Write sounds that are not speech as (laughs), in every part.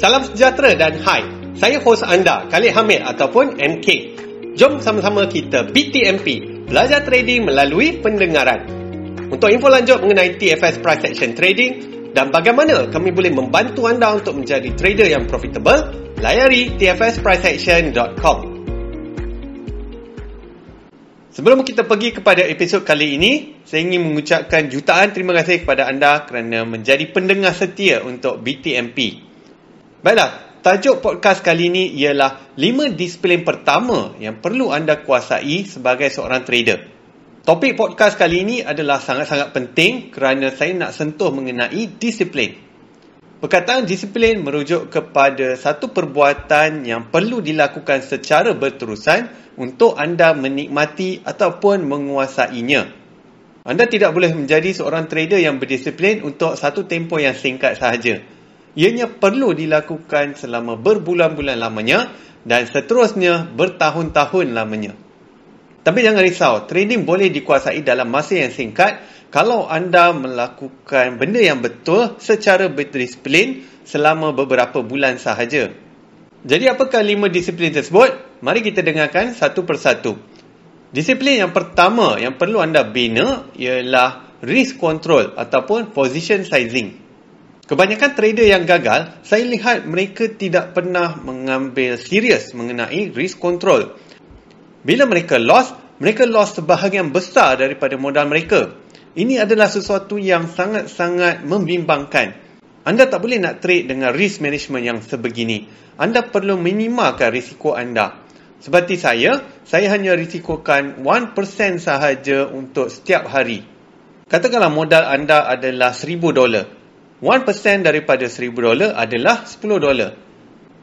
Salam sejahtera dan hai. Saya hos anda, Khalid Hamid ataupun MK. Jom sama-sama kita BTMP, belajar trading melalui pendengaran. Untuk info lanjut mengenai TFS Price Action Trading dan bagaimana kami boleh membantu anda untuk menjadi trader yang profitable, layari tfspriceaction.com. Sebelum kita pergi kepada episod kali ini, saya ingin mengucapkan jutaan terima kasih kepada anda kerana menjadi pendengar setia untuk BTMP. Baiklah, tajuk podcast kali ini ialah 5 disiplin pertama yang perlu anda kuasai sebagai seorang trader. Topik podcast kali ini adalah sangat-sangat penting kerana saya nak sentuh mengenai disiplin. Perkataan disiplin merujuk kepada satu perbuatan yang perlu dilakukan secara berterusan untuk anda menikmati ataupun menguasainya. Anda tidak boleh menjadi seorang trader yang berdisiplin untuk satu tempoh yang singkat sahaja ianya perlu dilakukan selama berbulan-bulan lamanya dan seterusnya bertahun-tahun lamanya. Tapi jangan risau, trading boleh dikuasai dalam masa yang singkat kalau anda melakukan benda yang betul secara berdisiplin selama beberapa bulan sahaja. Jadi apakah lima disiplin tersebut? Mari kita dengarkan satu persatu. Disiplin yang pertama yang perlu anda bina ialah risk control ataupun position sizing. Kebanyakan trader yang gagal, saya lihat mereka tidak pernah mengambil serius mengenai risk control. Bila mereka loss, mereka loss sebahagian besar daripada modal mereka. Ini adalah sesuatu yang sangat-sangat membimbangkan. Anda tak boleh nak trade dengan risk management yang sebegini. Anda perlu minimalkan risiko anda. Seperti saya, saya hanya risikokan 1% sahaja untuk setiap hari. Katakanlah modal anda adalah 1000 dolar. 1% daripada 1000 dolar adalah 10 dolar.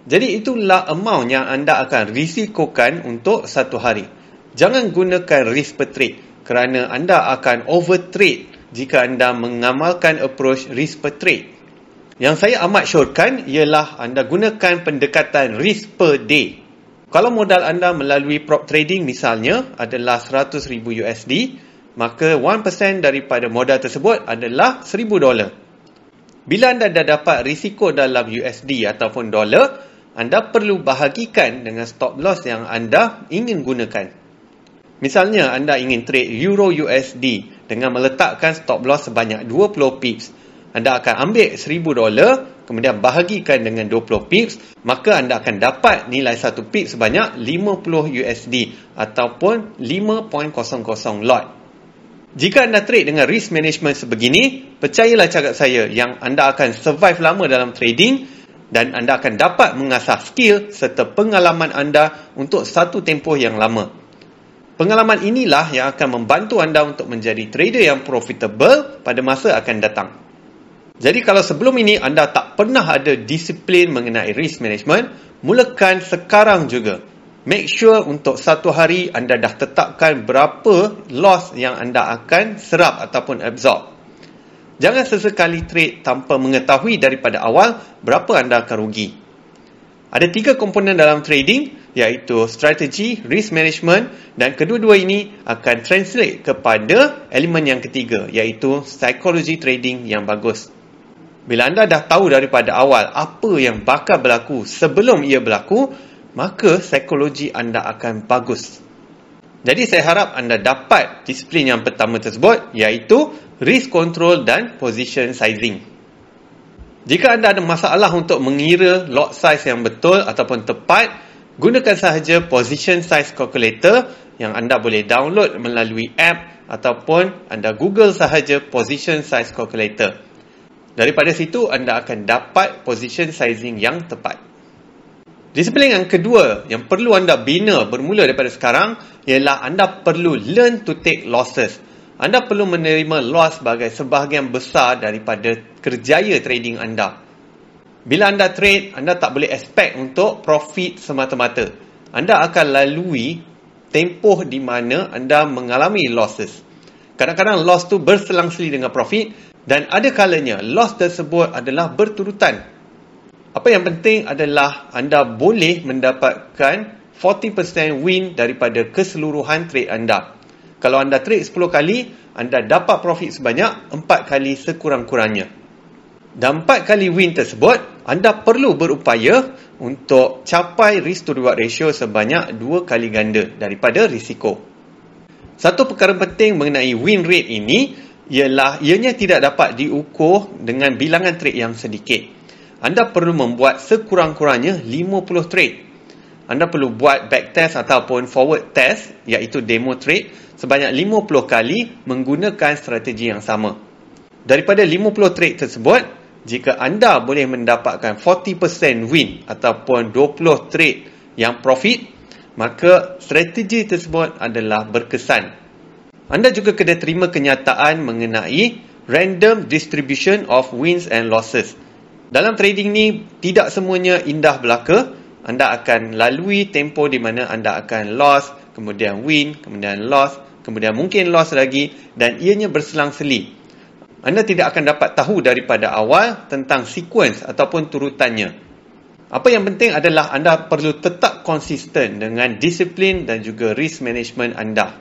Jadi itulah amount yang anda akan risikokan untuk satu hari. Jangan gunakan risk per trade kerana anda akan over trade jika anda mengamalkan approach risk per trade. Yang saya amat syorkan ialah anda gunakan pendekatan risk per day. Kalau modal anda melalui prop trading misalnya adalah 100,000 USD, maka 1% daripada modal tersebut adalah 1000 dolar. Bila anda dah dapat risiko dalam USD ataupun dolar, anda perlu bahagikan dengan stop loss yang anda ingin gunakan. Misalnya, anda ingin trade Euro USD dengan meletakkan stop loss sebanyak 20 pips. Anda akan ambil 1000 dolar, kemudian bahagikan dengan 20 pips, maka anda akan dapat nilai 1 pips sebanyak 50 USD ataupun 5.00 lot. Jika anda trade dengan risk management sebegini, percayalah cakap saya yang anda akan survive lama dalam trading dan anda akan dapat mengasah skill serta pengalaman anda untuk satu tempoh yang lama. Pengalaman inilah yang akan membantu anda untuk menjadi trader yang profitable pada masa akan datang. Jadi kalau sebelum ini anda tak pernah ada disiplin mengenai risk management, mulakan sekarang juga make sure untuk satu hari anda dah tetapkan berapa loss yang anda akan serap ataupun absorb. Jangan sesekali trade tanpa mengetahui daripada awal berapa anda akan rugi. Ada tiga komponen dalam trading iaitu strategi, risk management dan kedua-dua ini akan translate kepada elemen yang ketiga iaitu psychology trading yang bagus. Bila anda dah tahu daripada awal apa yang bakal berlaku sebelum ia berlaku, maka psikologi anda akan bagus. Jadi saya harap anda dapat disiplin yang pertama tersebut iaitu risk control dan position sizing. Jika anda ada masalah untuk mengira lot size yang betul ataupun tepat, gunakan sahaja position size calculator yang anda boleh download melalui app ataupun anda google sahaja position size calculator. Daripada situ anda akan dapat position sizing yang tepat. Disiplin yang kedua yang perlu anda bina bermula daripada sekarang ialah anda perlu learn to take losses. Anda perlu menerima loss sebagai sebahagian besar daripada kerjaya trading anda. Bila anda trade, anda tak boleh expect untuk profit semata-mata. Anda akan lalui tempoh di mana anda mengalami losses. Kadang-kadang loss tu berselang-seli dengan profit dan ada kalanya loss tersebut adalah berturutan apa yang penting adalah anda boleh mendapatkan 40% win daripada keseluruhan trade anda. Kalau anda trade 10 kali, anda dapat profit sebanyak 4 kali sekurang-kurangnya. Dan 4 kali win tersebut anda perlu berupaya untuk capai risk to reward ratio sebanyak dua kali ganda daripada risiko. Satu perkara penting mengenai win rate ini ialah ianya tidak dapat diukur dengan bilangan trade yang sedikit. Anda perlu membuat sekurang-kurangnya 50 trade. Anda perlu buat back test ataupun forward test iaitu demo trade sebanyak 50 kali menggunakan strategi yang sama. Daripada 50 trade tersebut, jika anda boleh mendapatkan 40% win ataupun 20 trade yang profit, maka strategi tersebut adalah berkesan. Anda juga kena terima kenyataan mengenai random distribution of wins and losses. Dalam trading ni, tidak semuanya indah belaka. Anda akan lalui tempo di mana anda akan loss, kemudian win, kemudian loss, kemudian mungkin loss lagi dan ianya berselang-seli anda tidak akan dapat tahu daripada awal tentang sequence ataupun turutannya. Apa yang penting adalah anda perlu tetap konsisten dengan disiplin dan juga risk management anda.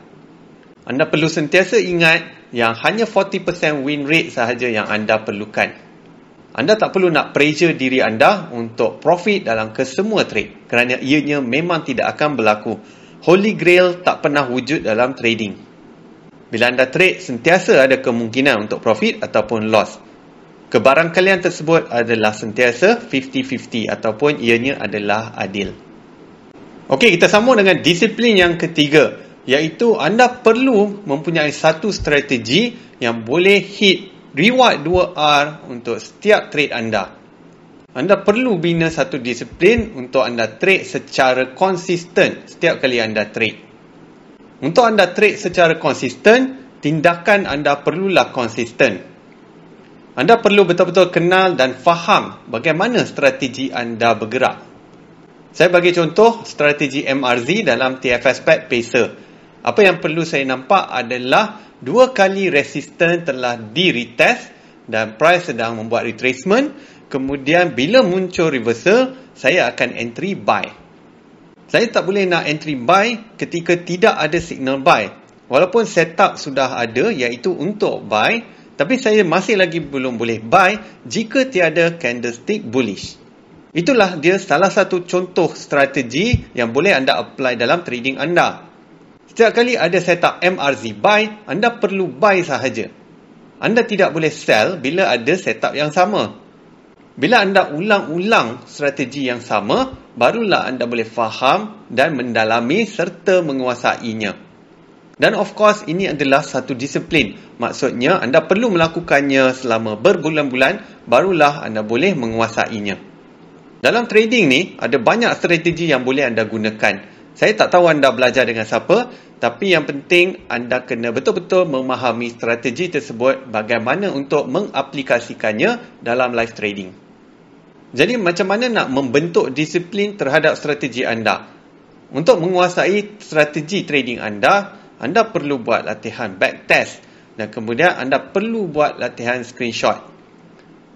Anda perlu sentiasa ingat yang hanya 40% win rate sahaja yang anda perlukan. Anda tak perlu nak pressure diri anda untuk profit dalam kesemua trade kerana ianya memang tidak akan berlaku. Holy Grail tak pernah wujud dalam trading. Bila anda trade, sentiasa ada kemungkinan untuk profit ataupun loss. Kebarangkalian tersebut adalah sentiasa 50-50 ataupun ianya adalah adil. Okey, kita sambung dengan disiplin yang ketiga. Iaitu anda perlu mempunyai satu strategi yang boleh hit reward 2R untuk setiap trade anda. Anda perlu bina satu disiplin untuk anda trade secara konsisten setiap kali anda trade. Untuk anda trade secara konsisten, tindakan anda perlulah konsisten. Anda perlu betul-betul kenal dan faham bagaimana strategi anda bergerak. Saya bagi contoh strategi MRZ dalam TFS Pad Pacer. Apa yang perlu saya nampak adalah dua kali resisten telah di-retest dan price sedang membuat retracement. Kemudian bila muncul reversal, saya akan entry buy. Saya tak boleh nak entry buy ketika tidak ada signal buy. Walaupun setup sudah ada iaitu untuk buy, tapi saya masih lagi belum boleh buy jika tiada candlestick bullish. Itulah dia salah satu contoh strategi yang boleh anda apply dalam trading anda. Setiap kali ada setup MRZ buy, anda perlu buy sahaja. Anda tidak boleh sell bila ada setup yang sama. Bila anda ulang-ulang strategi yang sama, barulah anda boleh faham dan mendalami serta menguasainya. Dan of course, ini adalah satu disiplin. Maksudnya, anda perlu melakukannya selama berbulan-bulan, barulah anda boleh menguasainya. Dalam trading ni, ada banyak strategi yang boleh anda gunakan. Saya tak tahu anda belajar dengan siapa, tapi yang penting anda kena betul-betul memahami strategi tersebut bagaimana untuk mengaplikasikannya dalam live trading. Jadi macam mana nak membentuk disiplin terhadap strategi anda? Untuk menguasai strategi trading anda, anda perlu buat latihan back test dan kemudian anda perlu buat latihan screenshot.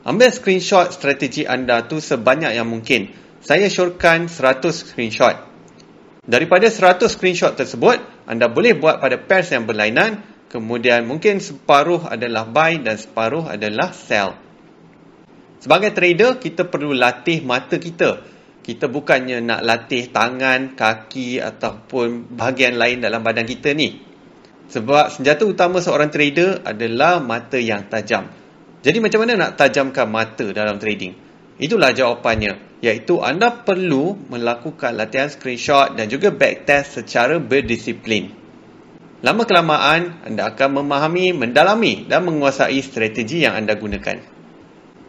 Ambil screenshot strategi anda tu sebanyak yang mungkin. Saya syorkan 100 screenshot. Daripada 100 screenshot tersebut, anda boleh buat pada pairs yang berlainan, kemudian mungkin separuh adalah buy dan separuh adalah sell. Sebagai trader, kita perlu latih mata kita. Kita bukannya nak latih tangan, kaki ataupun bahagian lain dalam badan kita ni. Sebab senjata utama seorang trader adalah mata yang tajam. Jadi macam mana nak tajamkan mata dalam trading? Itulah jawapannya. Iaitu anda perlu melakukan latihan screenshot dan juga backtest secara berdisiplin. Lama kelamaan, anda akan memahami, mendalami dan menguasai strategi yang anda gunakan.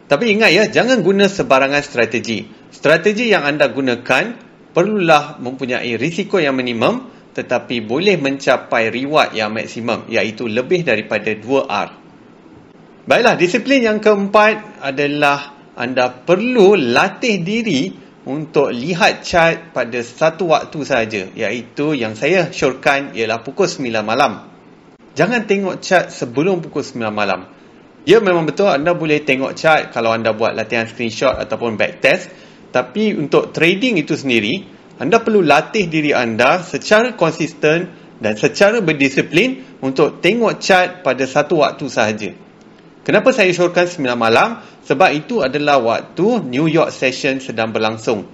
Tapi ingat ya, jangan guna sebarangan strategi. Strategi yang anda gunakan perlulah mempunyai risiko yang minimum tetapi boleh mencapai reward yang maksimum iaitu lebih daripada 2R. Baiklah, disiplin yang keempat adalah anda perlu latih diri untuk lihat chart pada satu waktu saja iaitu yang saya syorkan ialah pukul 9 malam. Jangan tengok chart sebelum pukul 9 malam. Ya memang betul anda boleh tengok chart kalau anda buat latihan screenshot ataupun backtest tapi untuk trading itu sendiri anda perlu latih diri anda secara konsisten dan secara berdisiplin untuk tengok chart pada satu waktu sahaja. Kenapa saya syorkan 9 malam? Sebab itu adalah waktu New York session sedang berlangsung.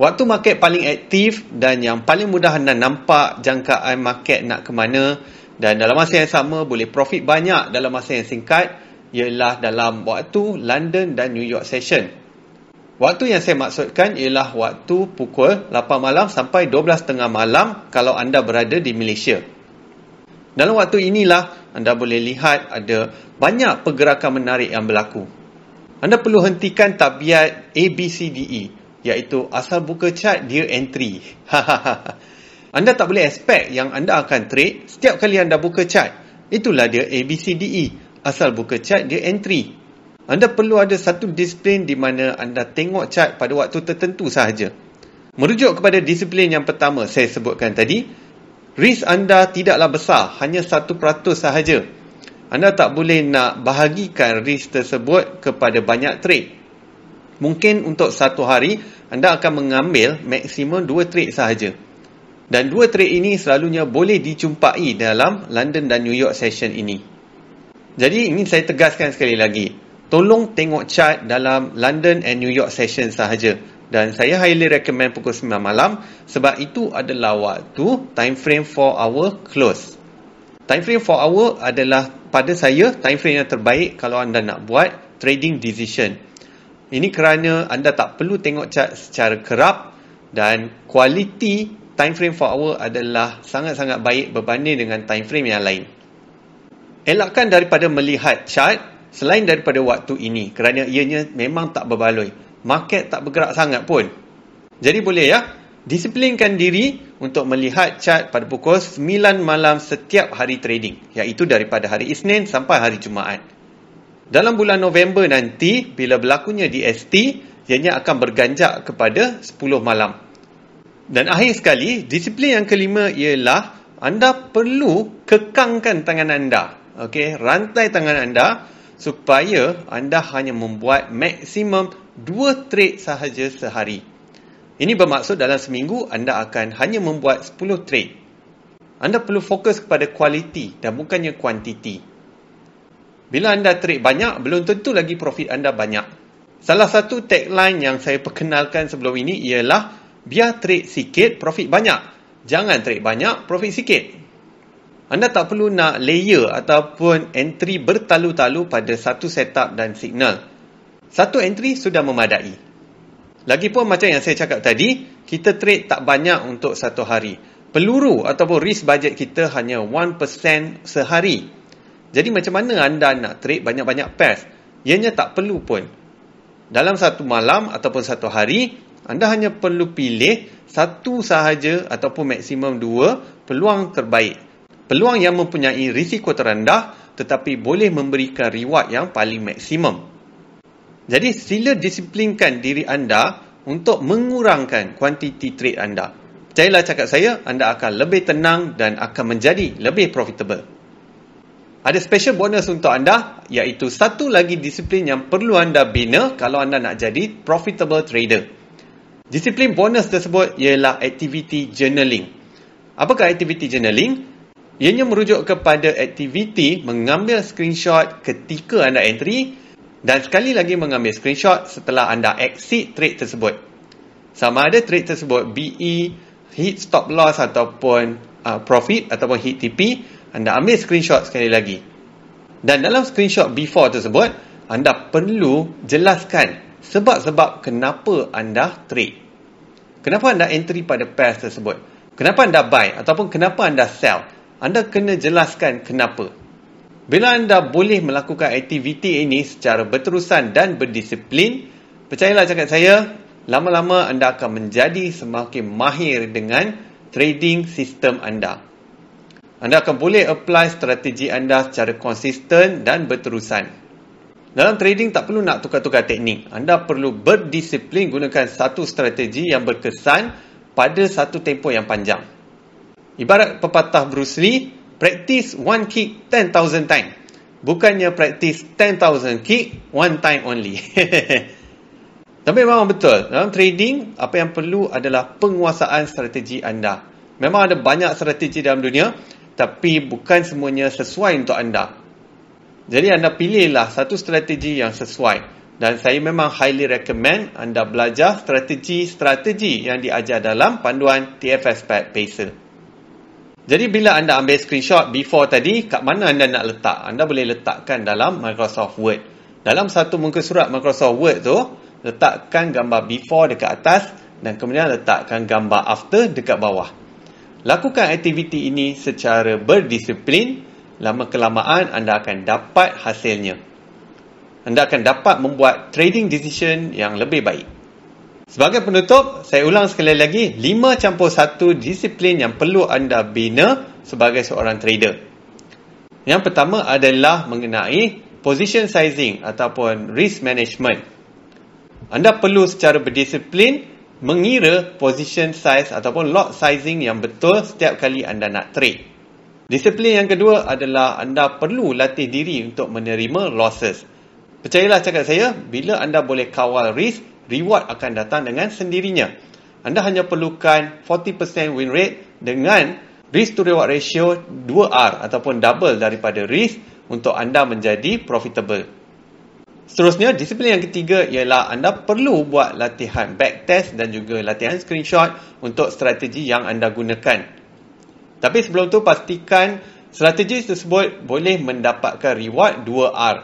Waktu market paling aktif dan yang paling mudah anda nampak jangkaan market nak ke mana dan dalam masa yang sama boleh profit banyak dalam masa yang singkat ialah dalam waktu London dan New York session. Waktu yang saya maksudkan ialah waktu pukul 8 malam sampai 12.30 malam kalau anda berada di Malaysia. Dalam waktu inilah anda boleh lihat ada banyak pergerakan menarik yang berlaku. Anda perlu hentikan tabiat ABCDE iaitu asal buka chart dia entry. (laughs) anda tak boleh expect yang anda akan trade setiap kali anda buka chart. Itulah dia ABCDE asal buka chart dia entry. Anda perlu ada satu disiplin di mana anda tengok chart pada waktu tertentu sahaja. Merujuk kepada disiplin yang pertama saya sebutkan tadi, risk anda tidaklah besar, hanya 1% sahaja. Anda tak boleh nak bahagikan risk tersebut kepada banyak trade. Mungkin untuk satu hari, anda akan mengambil maksimum dua trade sahaja. Dan dua trade ini selalunya boleh dijumpai dalam London dan New York session ini. Jadi ingin saya tegaskan sekali lagi. Tolong tengok chart dalam London and New York session sahaja. Dan saya highly recommend pukul 9 malam sebab itu adalah waktu time frame 4 hour close. Time frame 4 hour adalah pada saya time frame yang terbaik kalau anda nak buat trading decision. Ini kerana anda tak perlu tengok chart secara kerap dan quality time frame 4 hour adalah sangat-sangat baik berbanding dengan time frame yang lain. Elakkan daripada melihat chart selain daripada waktu ini kerana ianya memang tak berbaloi. Market tak bergerak sangat pun. Jadi boleh ya, disiplinkan diri untuk melihat chart pada pukul 9 malam setiap hari trading iaitu daripada hari Isnin sampai hari Jumaat. Dalam bulan November nanti bila berlakunya DST, ianya akan berganjak kepada 10 malam. Dan akhir sekali, disiplin yang kelima ialah anda perlu kekangkan tangan anda okey rantai tangan anda supaya anda hanya membuat maksimum 2 trade sahaja sehari. Ini bermaksud dalam seminggu anda akan hanya membuat 10 trade. Anda perlu fokus kepada kualiti dan bukannya kuantiti. Bila anda trade banyak belum tentu lagi profit anda banyak. Salah satu tagline yang saya perkenalkan sebelum ini ialah biar trade sikit profit banyak. Jangan trade banyak profit sikit anda tak perlu nak layer ataupun entry bertalu-talu pada satu setup dan signal. Satu entry sudah memadai. Lagipun macam yang saya cakap tadi, kita trade tak banyak untuk satu hari. Peluru ataupun risk budget kita hanya 1% sehari. Jadi macam mana anda nak trade banyak-banyak pairs? Ianya tak perlu pun. Dalam satu malam ataupun satu hari, anda hanya perlu pilih satu sahaja ataupun maksimum dua peluang terbaik peluang yang mempunyai risiko terendah tetapi boleh memberikan reward yang paling maksimum. Jadi sila disiplinkan diri anda untuk mengurangkan kuantiti trade anda. Percayalah cakap saya, anda akan lebih tenang dan akan menjadi lebih profitable. Ada special bonus untuk anda iaitu satu lagi disiplin yang perlu anda bina kalau anda nak jadi profitable trader. Disiplin bonus tersebut ialah activity journaling. Apakah activity journaling? Ianya merujuk kepada aktiviti mengambil screenshot ketika anda entry dan sekali lagi mengambil screenshot setelah anda exit trade tersebut. Sama ada trade tersebut BE, hit stop loss ataupun uh, profit ataupun hit TP, anda ambil screenshot sekali lagi. Dan dalam screenshot before tersebut, anda perlu jelaskan sebab-sebab kenapa anda trade. Kenapa anda entry pada pairs tersebut? Kenapa anda buy ataupun kenapa anda sell? Anda kena jelaskan kenapa. Bila anda boleh melakukan aktiviti ini secara berterusan dan berdisiplin, percayalah cakap saya, lama-lama anda akan menjadi semakin mahir dengan trading sistem anda. Anda akan boleh apply strategi anda secara konsisten dan berterusan. Dalam trading tak perlu nak tukar-tukar teknik. Anda perlu berdisiplin gunakan satu strategi yang berkesan pada satu tempoh yang panjang. Ibarat pepatah Bruce Lee, practice one kick 10,000 times. Bukannya practice 10,000 kick one time only. (laughs) Tapi memang betul, dalam trading, apa yang perlu adalah penguasaan strategi anda. Memang ada banyak strategi dalam dunia, tapi bukan semuanya sesuai untuk anda. Jadi anda pilihlah satu strategi yang sesuai dan saya memang highly recommend anda belajar strategi-strategi yang diajar dalam panduan TFS Pad Pacer. Jadi bila anda ambil screenshot before tadi, kat mana anda nak letak? Anda boleh letakkan dalam Microsoft Word. Dalam satu muka surat Microsoft Word tu, letakkan gambar before dekat atas dan kemudian letakkan gambar after dekat bawah. Lakukan aktiviti ini secara berdisiplin, lama kelamaan anda akan dapat hasilnya. Anda akan dapat membuat trading decision yang lebih baik. Sebagai penutup, saya ulang sekali lagi 5 campur 1 disiplin yang perlu anda bina sebagai seorang trader. Yang pertama adalah mengenai position sizing ataupun risk management. Anda perlu secara berdisiplin mengira position size ataupun lot sizing yang betul setiap kali anda nak trade. Disiplin yang kedua adalah anda perlu latih diri untuk menerima losses. Percayalah cakap saya, bila anda boleh kawal risk, reward akan datang dengan sendirinya. Anda hanya perlukan 40% win rate dengan risk to reward ratio 2R ataupun double daripada risk untuk anda menjadi profitable. Seterusnya, disiplin yang ketiga ialah anda perlu buat latihan backtest dan juga latihan screenshot untuk strategi yang anda gunakan. Tapi sebelum tu pastikan strategi tersebut boleh mendapatkan reward 2R.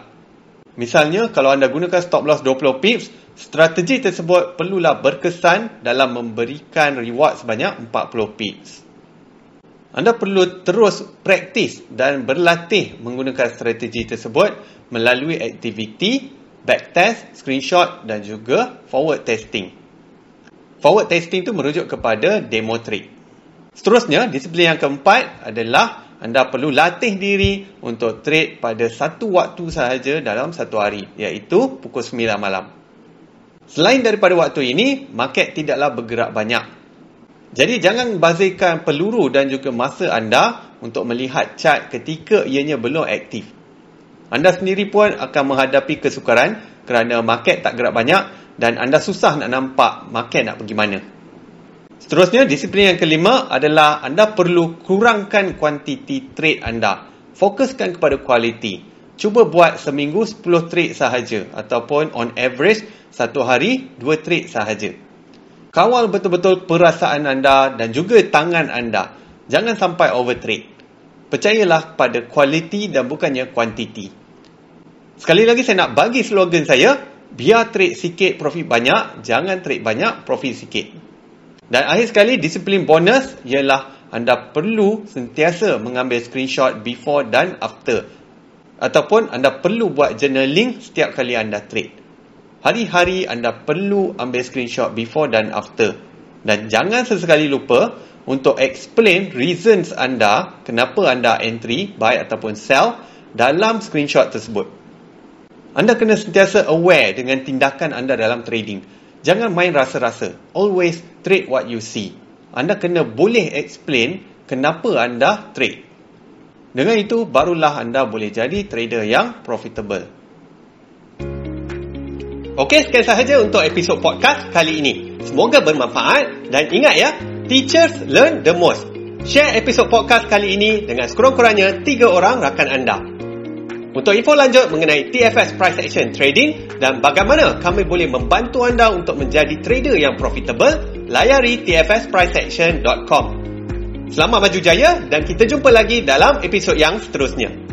Misalnya, kalau anda gunakan stop loss 20 pips, Strategi tersebut perlulah berkesan dalam memberikan reward sebanyak 40 pips. Anda perlu terus praktis dan berlatih menggunakan strategi tersebut melalui aktiviti, backtest, screenshot dan juga forward testing. Forward testing itu merujuk kepada demo trade. Seterusnya, disiplin yang keempat adalah anda perlu latih diri untuk trade pada satu waktu sahaja dalam satu hari, iaitu pukul 9 malam. Selain daripada waktu ini, market tidaklah bergerak banyak. Jadi jangan bazirkan peluru dan juga masa anda untuk melihat chart ketika ianya belum aktif. Anda sendiri pun akan menghadapi kesukaran kerana market tak gerak banyak dan anda susah nak nampak market nak pergi mana. Seterusnya, disiplin yang kelima adalah anda perlu kurangkan kuantiti trade anda. Fokuskan kepada kualiti. Cuba buat seminggu 10 trade sahaja ataupun on average satu hari dua trade sahaja. Kawal betul-betul perasaan anda dan juga tangan anda. Jangan sampai over trade. Percayalah pada kualiti dan bukannya kuantiti. Sekali lagi saya nak bagi slogan saya, biar trade sikit profit banyak, jangan trade banyak profit sikit. Dan akhir sekali disiplin bonus ialah anda perlu sentiasa mengambil screenshot before dan after ataupun anda perlu buat journaling setiap kali anda trade. Hari-hari anda perlu ambil screenshot before dan after. Dan jangan sesekali lupa untuk explain reasons anda kenapa anda entry, buy ataupun sell dalam screenshot tersebut. Anda kena sentiasa aware dengan tindakan anda dalam trading. Jangan main rasa-rasa. Always trade what you see. Anda kena boleh explain kenapa anda trade. Dengan itu, barulah anda boleh jadi trader yang profitable. Okey, sekian sahaja untuk episod podcast kali ini. Semoga bermanfaat dan ingat ya, teachers learn the most. Share episod podcast kali ini dengan sekurang-kurangnya tiga orang rakan anda. Untuk info lanjut mengenai TFS Price Action Trading dan bagaimana kami boleh membantu anda untuk menjadi trader yang profitable, layari tfspriceaction.com. Selamat maju jaya dan kita jumpa lagi dalam episod yang seterusnya.